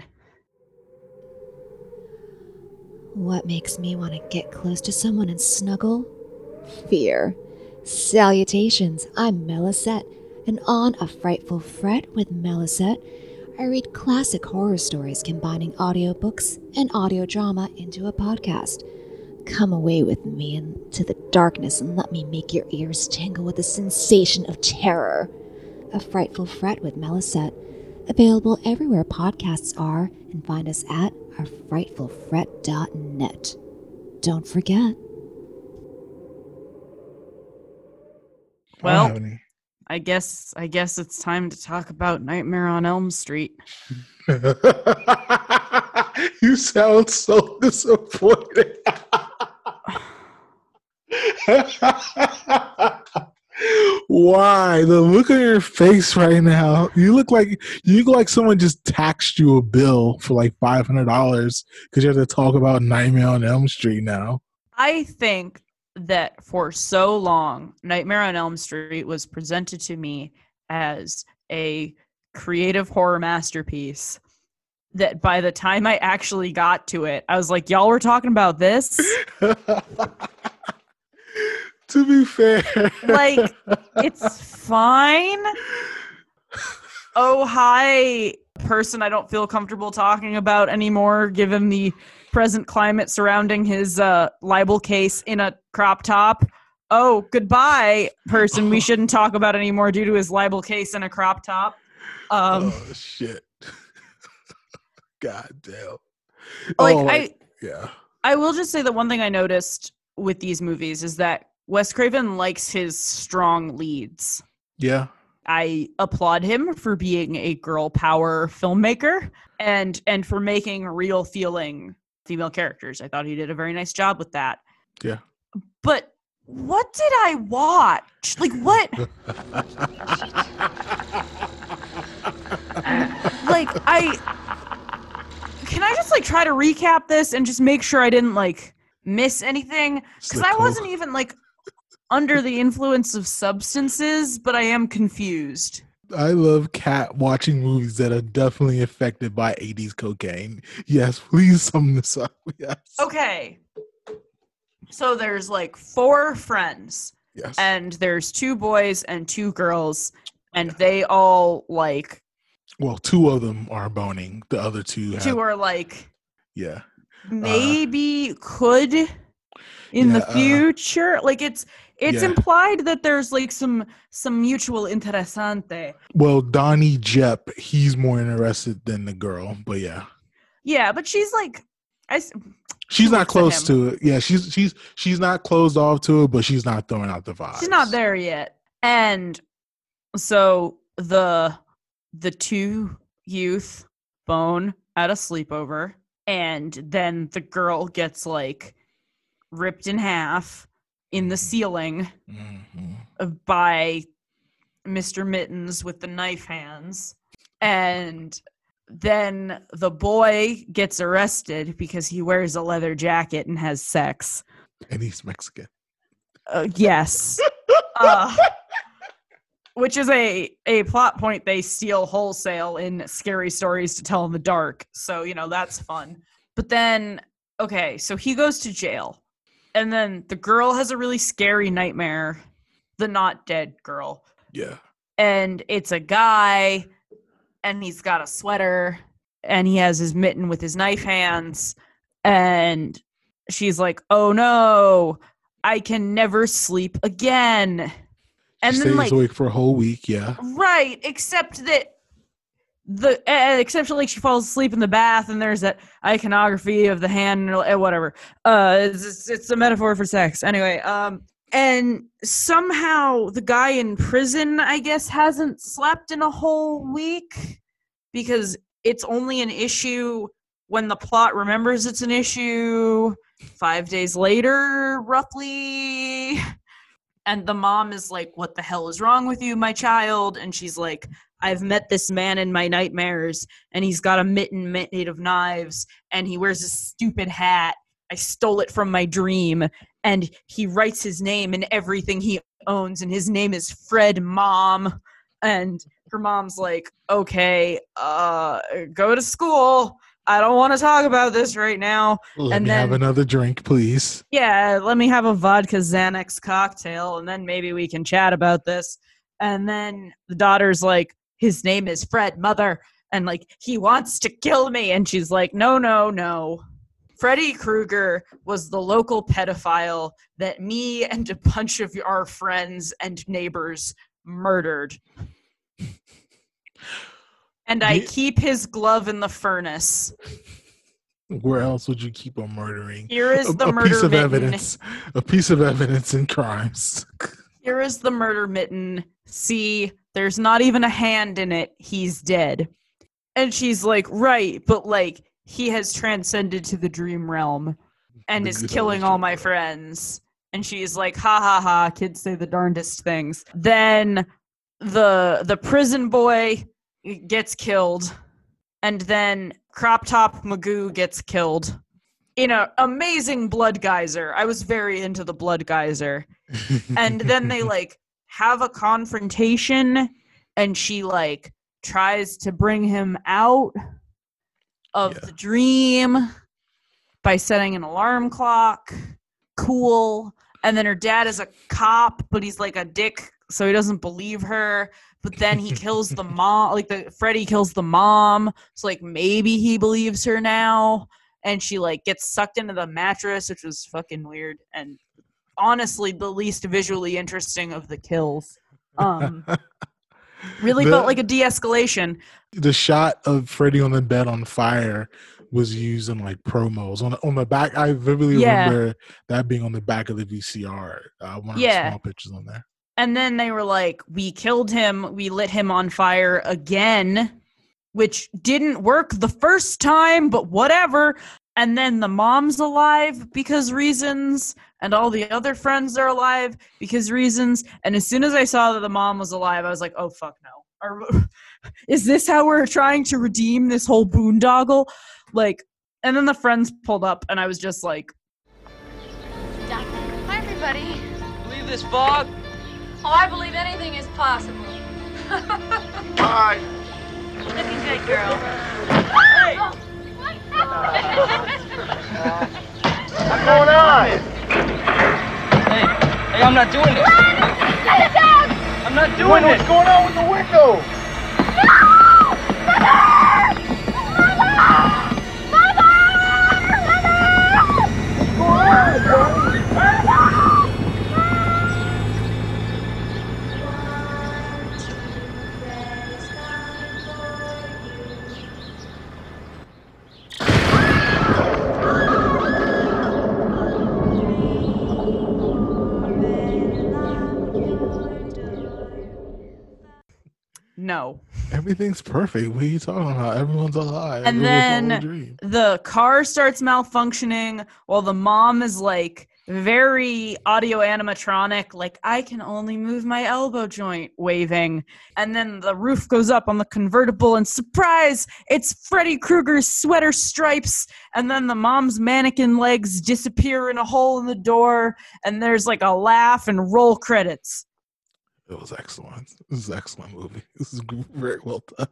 What makes me want to get close to someone and snuggle? Fear. Salutations, I'm Melisette, and on A Frightful Fret with Melisette, I read classic horror stories combining audiobooks and audio drama into a podcast. Come away with me into the darkness and let me make your ears tingle with the sensation of terror. A Frightful Fret with Melisette, available everywhere podcasts are, and find us at ourfrightfulfret.net. Don't forget. Well. I guess I guess it's time to talk about Nightmare on Elm Street. you sound so disappointed. Why? The look on your face right now. You look like you look like someone just taxed you a bill for like five hundred dollars because you have to talk about Nightmare on Elm Street now. I think that for so long, Nightmare on Elm Street was presented to me as a creative horror masterpiece. That by the time I actually got to it, I was like, y'all were talking about this? to be fair, like, it's fine. Oh, hi, person I don't feel comfortable talking about anymore, given the present climate surrounding his uh, libel case in a crop top. Oh, goodbye, person we shouldn't talk about anymore due to his libel case in a crop top. Um, oh shit! God damn. like Oh, I, yeah. I will just say that one thing I noticed with these movies is that Wes Craven likes his strong leads. Yeah. I applaud him for being a girl power filmmaker and and for making real feeling female characters. I thought he did a very nice job with that. Yeah. But what did I watch? Like what? like I can I just like try to recap this and just make sure I didn't like miss anything because I wasn't even like under the influence of substances, but I am confused. I love cat watching movies that are definitely affected by 80s cocaine. Yes, please sum this up. Yes. Okay. So there's like four friends. Yes. And there's two boys and two girls and they all like Well, two of them are boning. The other two have, two are like yeah. Maybe could in Yeah, the uh, future. like it's it's yeah. implied that there's like some some mutual interessante. Well, Johnny Depp, he's more interested than the girl, but yeah. Yeah, but she's like I She's not close him. to it. Yeah, she's she's she's not closed off to it, but she's not throwing out the vibe. She's not there yet. And so the the two youth bone at a sleepover and then the girl gets like ripped in half in the ceiling uh, by Mr. Mittens with the knife hands and then the boy gets arrested because he wears a leather jacket and has sex And he's Mexican. uh, yes. uh, which is a a plot point they steal wholesale in scary stories to tell in the dark. So, you know, that's fun. But then okay, so he goes to jail. And then the girl has a really scary nightmare. The not dead girl. Yeah. And it's a guy and he's got a sweater and he has his mitten with his knife hands and she's like, "Oh no, I can never sleep again." And she then stays like awake for a whole week. Yeah. right, except that the uh, except like she falls asleep in the bath and there's that iconography of the hand or uh, whatever. Uh it's, it's it's a metaphor for sex. Anyway, um and somehow the guy in prison I guess hasn't slept in a whole week because it's only an issue when the plot remembers it's an issue 5 days later roughly and the mom is like what the hell is wrong with you my child? And she's like i've met this man in my nightmares and he's got a mitten made of knives and he wears a stupid hat. I stole it from my dream. And he writes his name in everything he owns and his name is fred mom. And her mom's like okay uh go to school i don't want to talk about this right now Let and me then have another drink, please. yeah, let me have a vodka Xanax cocktail and then maybe we can chat about this. And then the daughter's like, his name is Fred, mother. And like, he wants to kill me. And she's like, no, no, no. Freddy Krueger was the local pedophile that me and a bunch of our friends and neighbors murdered. And I keep his glove in the furnace. Where else would you keep a murdering? Here is a, the a murder piece of mitten. evidence. A piece of evidence in crimes. Here is the murder mitten. See, there's not even a hand in it. He's dead. And she's like, right, but like, he has transcended to the dream realm and The is killing all my friends. And she's like, ha ha ha, kids say the darndest things. Then the the prison boy gets killed. And then Crop Top Magoo gets killed. In an amazing blood geyser. I was very into the blood geyser and then they like have a confrontation and she like tries to bring him out of the dream by setting an alarm clock cool and then her dad is a cop but he's like a dick so he doesn't believe her but then he kills the mom like the freddy kills the mom so like maybe he believes her now and she like gets sucked into the mattress which was fucking weird and honestly the least visually interesting of the kills. Um, really The- felt like a de-escalation. the shot of Freddy on the bed on fire was used in like promos on the, on the back. I vividly Yeah. remember that being on the back of the VCR. Uh, one of Yeah. the small pictures on there. And then they were like, "We killed him. We lit him on fire again," which didn't work the first time, but whatever. And then the mom's alive because reasons, and all the other friends are alive because reasons. And as soon as I saw that the mom was alive, I was like, "Oh fuck no!" Are, is this how we're trying to redeem this whole boondoggle? Like, and then the friends pulled up, and I was just like, Hi, everybody. Leave this fog? Oh, I believe anything is possible. Bye. Looking good, girl. Hey! Oh, what's going on? Hey, hey, I'm not doing this. Let it down! I'm not doing Wait, this. What's going on with the window? No! Mother! Mother! Mother! What's going? Everything's perfect. What are you talking about? Everyone's alive. And Everyone's then the car starts malfunctioning while the mom is like very audio animatronic, like, I can only move my elbow joint, waving. And then the roof goes up on the convertible, and surprise, it's Freddy Krueger's sweater stripes. And then the mom's mannequin legs disappear in a hole in the door, and there's like a laugh and roll credits. It was excellent. This is an excellent movie. This is very well done.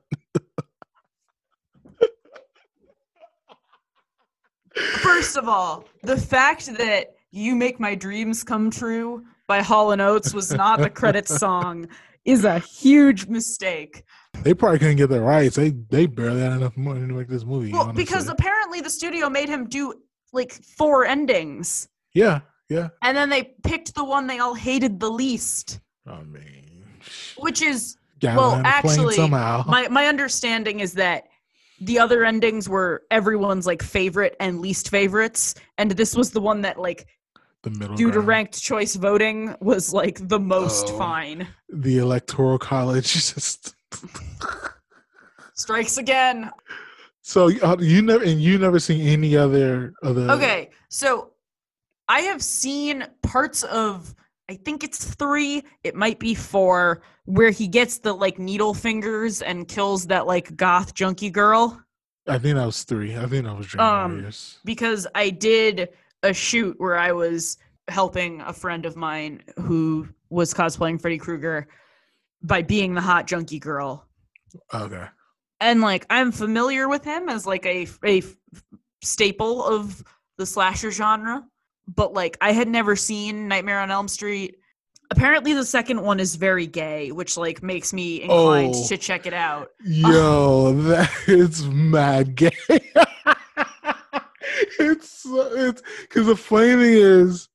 First of all, the fact that You Make My Dreams Come True by Hall and Oates was not the credits song is a huge mistake. They probably couldn't get the rights. They they barely had enough money to make this movie. Well, honestly. because apparently the studio made him do like four endings. yeah, yeah. And then they picked the one they all hated the least. I mean, Which is Gotta well, land the plane actually, somehow. my my understanding is that the other endings were everyone's like favorite and least favorites, and this was the one that like the middle due to ranked choice voting was like the most Oh. fine. the electoral college just Strikes again. so uh, you never and you never seen any other other Okay, so I have seen parts of I think it's three, it might be four, where he gets the like needle fingers and kills that like goth junkie girl. I think that was three. I think that was Dream Um, Warriors. because I did a shoot where I was helping a friend of mine who was cosplaying Freddy Krueger by being the hot junkie girl. Okay. And like I'm familiar with him as like a a staple of the slasher genre, but like I had never seen Nightmare on Elm Street. Apparently the second one is very gay, which like makes me inclined Oh. to check it out. Yo, that is mad gay. it's it's because the funny thing is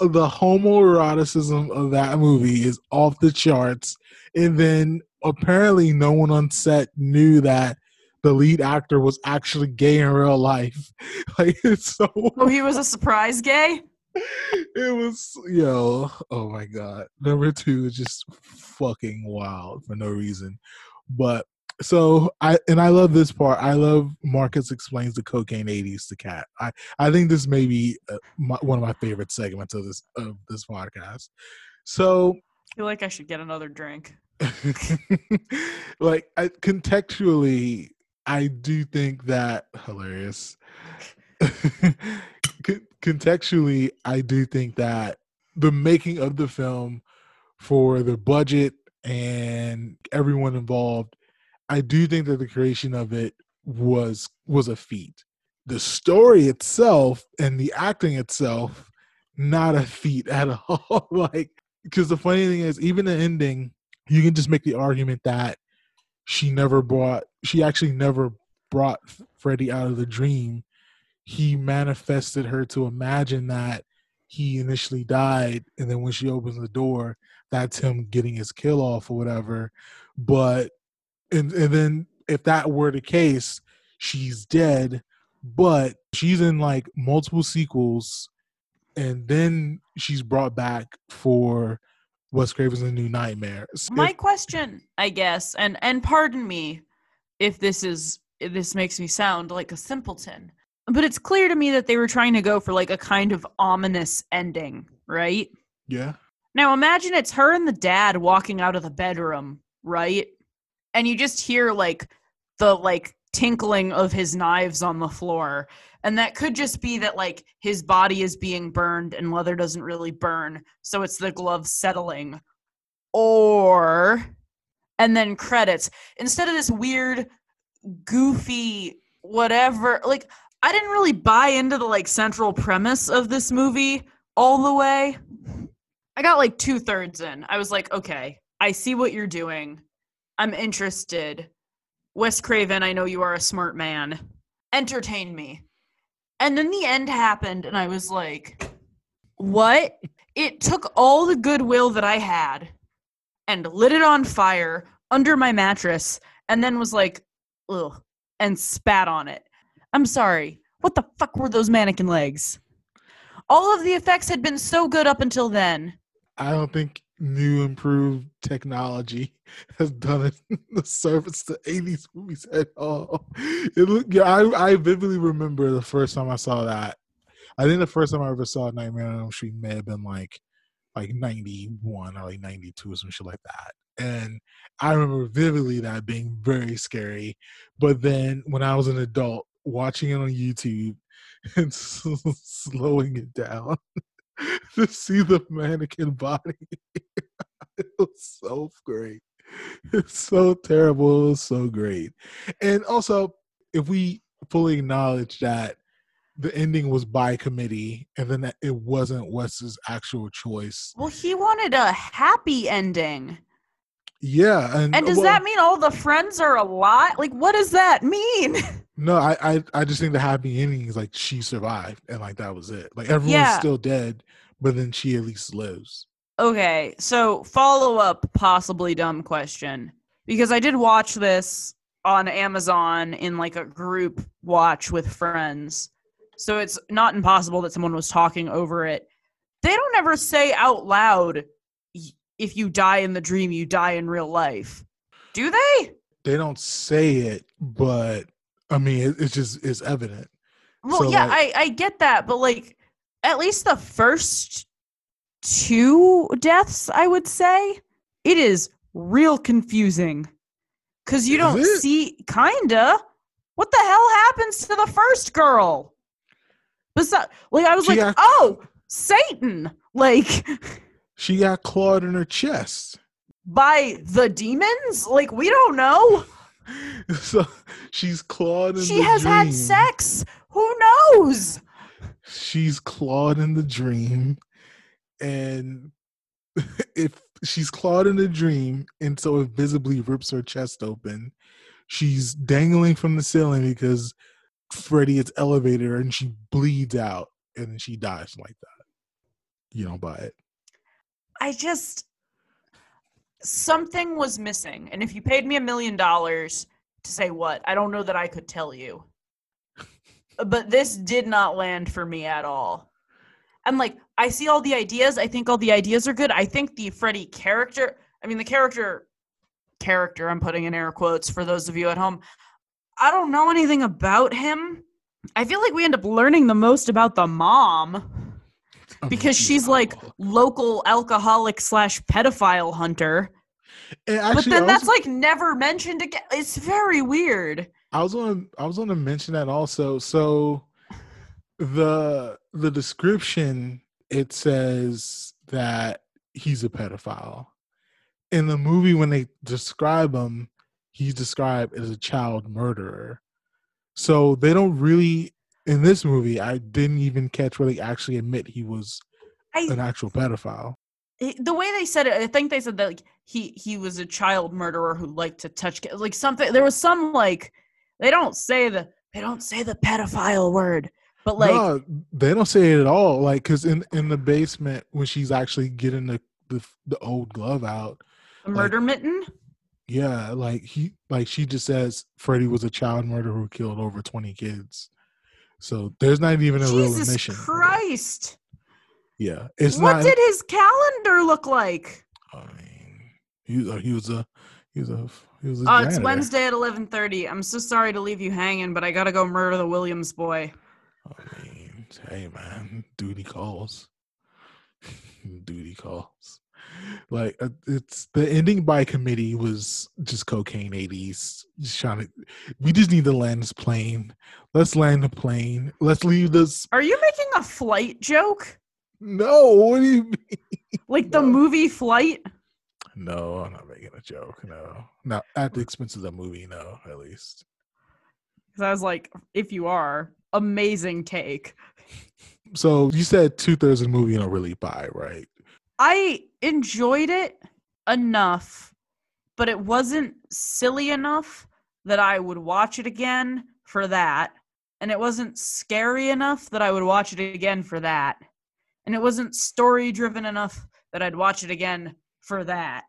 the homoeroticism of that movie is off the charts, and then apparently no one on set knew that the lead actor was actually gay in real life. Like it's so. Oh, he was a surprise gay? It was yo, oh my god. Number two is just fucking wild for no reason. But so I and I love this part. I love Marcus explains the cocaine eighties to Cat. I I think this may be uh, my, one of my favorite segments of this of this podcast. So I feel like I should get another drink. like I, contextually, I do think that hilarious. Contextually, I do think that the making of the film for the budget and everyone involved, I do think that the creation of it was was a feat. The story itself and the acting itself, not a feat at all. like, because the funny thing is, even the ending, you can just make the argument that she never brought, she actually never brought Freddy out of the dream. He manifested her to imagine that he initially died, and then when she opens the door, that's him getting his kill off or whatever. But and and then if that were the case, she's dead, but she's in like multiple sequels, and then she's brought back for Wes Craven's A New Nightmare. If- My question, I guess, and and pardon me if this is if this makes me sound like a simpleton, but it's clear to me that they were trying to go for like a kind of ominous ending, right? yeah, Now imagine it's her and the dad walking out of the bedroom, right? And you just hear like the like tinkling of his knives on the floor. And that could just be that like his body is being burned and leather doesn't really burn, so it's the glove settling. Or and then credits. Instead of this weird goofy whatever like I didn't really buy into the like central premise of this movie all the way. I got like two thirds in. I was like, okay, I see what you're doing. I'm interested. Wes Craven, I know you are a smart man. Entertain me. And then the end happened, and I was like, what? It took all the goodwill that I had and lit it on fire under my mattress, and then was like, ugh, and spat on it. I'm sorry. What the fuck were those mannequin legs? All of the effects had been so good up until then. I don't think new improved technology has done the service to 80s movies at all. It look yeah, I, I vividly remember the first time I saw that. I think the first time I ever saw Nightmare on Elm Street may have been like like 91 or like 92 or some shit like that. And I remember vividly that being very scary. But then when I was an adult watching it on YouTube and slowing it down to see the mannequin body, it was so great. It's so terrible. It was so great. And also, if we fully acknowledge that the ending was by committee and then that it wasn't Wes's actual choice. Well, he wanted a happy ending. Yeah, and, And does well, that mean all the friends are alive? Like, what does that mean? No, I, I I just think the happy ending is like she survived and like that was it. Like everyone's Yeah. still dead, but then she at least lives. Okay, so follow up, possibly dumb question. Because I did watch this on Amazon in like a group watch with friends. So it's not impossible that someone was talking over it. They don't ever say out loud, if you die in the dream, you die in real life. Do they? They don't say it, but I mean it, it's just it's evident. Well, So, yeah, like- I, I get that, but like at least the first two deaths, I would say, it is real confusing. Cause you don't see kinda. What the hell happens to the first girl? Besides, like I was She like, act- oh, Satan, like She got clawed in her chest. by the demons? Like we don't know. So she's clawed in She has dream. had sex. Who knows? She's clawed in the dream, and if she's clawed in the dream, and so it visibly rips her chest open, she's dangling from the ceiling because Freddy has elevated her, and she bleeds out, and then she dies like that. You don't buy it. I just something was missing. And if you paid me a million dollars to say what, I don't know that I could tell you. But this did not land for me at all. And like I see all the ideas, I think all the ideas are good. I think the Freddy character, I mean the character character, I'm putting in air quotes for those of you at home. I don't know anything about him. I feel like we end up learning the most about the mom because she's like local alcoholic slash pedophile hunter. And but then that's like never mentioned again. It's very weird. I was gonna I was gonna mention that also. So the the description it says that he's a pedophile. In the movie, when they describe him, he's described as a child murderer. So they don't really in this movie. I didn't even catch where they actually admit he was I- an actual pedophile. The way they said it, I think they said that like he he was a child murderer who liked to touch. Like something. There was some like they don't say the they don't say the pedophile word, but like no, they don't say it at all. Like, cause in in the basement when she's actually getting the the, the old glove out, the murder mitten. Yeah, like he like she just says Freddy was a child murderer who killed over 20 kids. So there's not even a real Jesus admission. Christ! Yeah. It's what not did his calendar look like? I mean, he uh, he was a he was a Oh, it's. Wednesday at eleven thirty. I'm so sorry to leave you hanging, but I gotta go murder the Williams boy. I mean, Hey man, duty calls. duty calls. Like uh, it's the ending by committee was just cocaine 80s. Just trying we just need to land this plane. Let's land the plane. Let's leave this Are you making a flight joke? No, what do you mean? Like the movie Flight? No, I'm not making a joke. No. Not at the expense of the movie, no, at least. Because I was like, if you are, amazing take. So you said two thirds of the movie you don't really buy, right? I enjoyed it enough, but it wasn't silly enough that I would watch it again for that. And it wasn't scary enough that I would watch it again for that. And it wasn't story driven enough that I'd watch it again for that.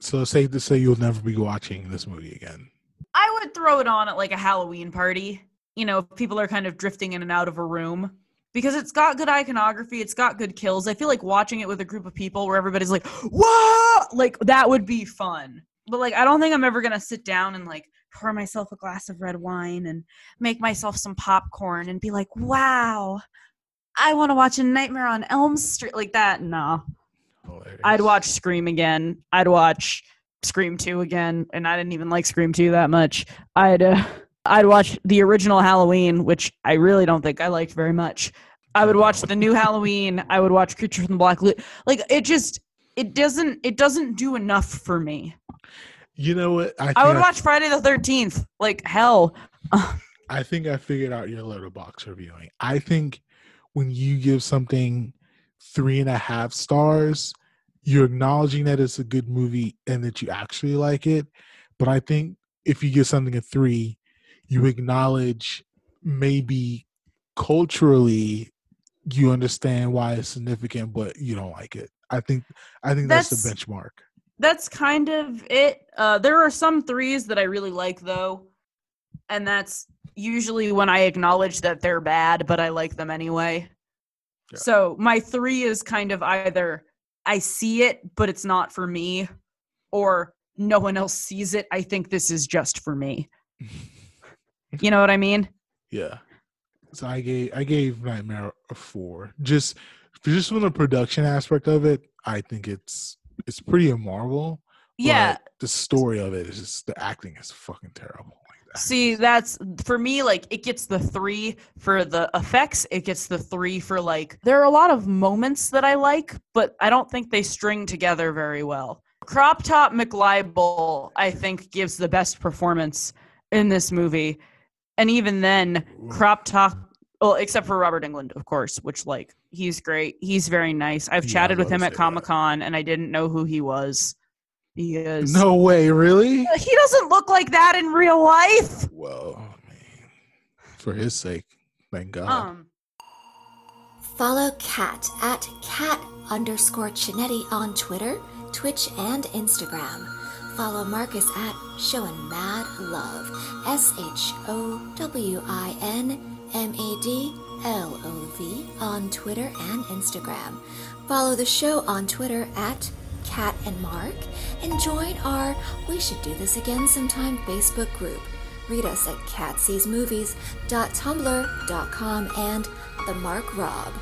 So it's safe to say you'll never be watching this movie again. I would throw it on at like a Halloween party. You know, people are kind of drifting in and out of a room. because it's got good iconography, it's got good kills. I feel like watching it with a group of people where everybody's like, "Whoa!" Like that would be fun. But like, I don't think I'm ever gonna sit down and like pour myself a glass of red wine and make myself some popcorn and be like, "Wow, I want to watch a Nightmare on Elm Street" like that. No, I'd watch Scream again. I'd watch Scream 2 again, and I didn't even like Scream 2 that much. I'd uh, I'd watch the original Halloween, which I really don't think I liked very much. I would watch the new Halloween. I would watch Creature from the Black Lagoon. Like it just it doesn't it doesn't do enough for me. You know what? I, think would watch Friday the Thirteenth. Like hell. I think I figured out your Letterboxd reviewing. I think when you give something three and a half stars, you're acknowledging that it's a good movie and that you actually like it. But I think if you give something a three, you acknowledge maybe culturally you understand why it's significant, but you don't like it. I think I think that's, the benchmark. That's kind of it. Uh, there are some threes that I really like though, and that's usually when I acknowledge that they're bad, but I like them anyway. So my three is kind of either I see it, but it's not for me, or no one else sees it. I think this is just for me. you know what I mean? Yeah. So I gave I gave Nightmare a four. Just just from the production aspect of it, I think it's it's pretty a marvel. Yeah. The story of it is just the acting is fucking terrible. See, that's for me, like, it gets the three for the effects. It gets the three for, like, there are a lot of moments that I like, but I don't think they string together very well. Crop Top McLibel, I think, gives the best performance in this movie. And even then, Crop Top, well, except for Robert Englund, of course, which, like, he's great. He's very nice. I've Yeah, chatted with him at Comic Con, and I didn't know who he was. Because No way, really? he doesn't look like that in real life. Well, I mean, for his sake, thank God. Um, Follow Kat at cat underscore Chinetti on Twitter, Twitch, and Instagram. Follow Marcus at Showin' Mad Love. S H O W I N M A D L O V on Twitter and Instagram. Follow the show on Twitter at Cat and Mark and join our We Should Do This Again Sometime Facebook group. Read us at catsseesmovies.tumblr.com and the Mark Rob,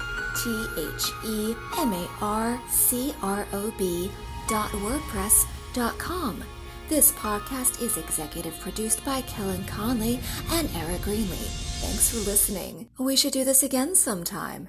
T H E M A R C R O B dot WordPress dot com. This podcast is executive produced by Kellen Conley and Eric Greenlee. Thanks for listening. We should do this again sometime.